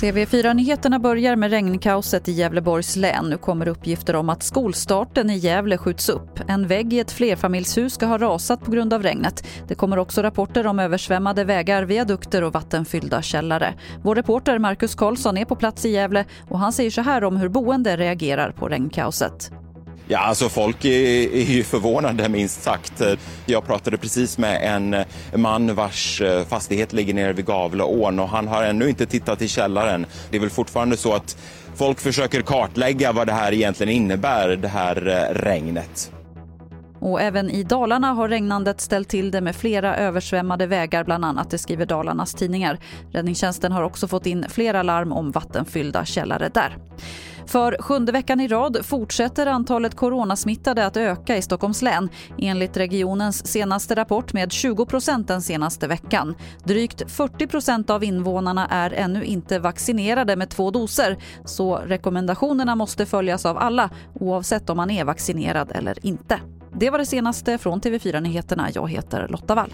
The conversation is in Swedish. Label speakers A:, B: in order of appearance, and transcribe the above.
A: TV4-nyheterna börjar med regnkaoset i Gävleborgs län. Nu kommer uppgifter om att skolstarten i Gävle skjuts upp. En vägg i ett flerfamiljshus ska ha rasat på grund av regnet. Det kommer också rapporter om översvämmade vägar, viadukter och vattenfyllda källare. Vår reporter Marcus Karlsson är på plats i Gävle och han säger så här om hur boende reagerar på regnkaoset.
B: Ja, alltså folk är, är ju förvånade minst sagt. Jag pratade precis med en man vars eh, fastighet ligger nere vid Gavleån och han har ännu inte tittat i källaren. Det är väl fortfarande så att folk försöker kartlägga vad det här egentligen innebär, det här eh, regnet.
A: Och även i Dalarna har regnandet ställt till det med flera översvämmade vägar bland annat, det skriver Dalarnas tidningar. Räddningstjänsten har också fått in flera larm om vattenfyllda källare där. För sjunde veckan i rad fortsätter antalet coronasmittade att öka i Stockholms län enligt regionens senaste rapport med 20 procent den senaste veckan. Drygt 40 procent av invånarna är ännu inte vaccinerade med två doser så rekommendationerna måste följas av alla oavsett om man är vaccinerad eller inte. Det var det senaste från TV4 Nyheterna. Jag heter Lotta Wall.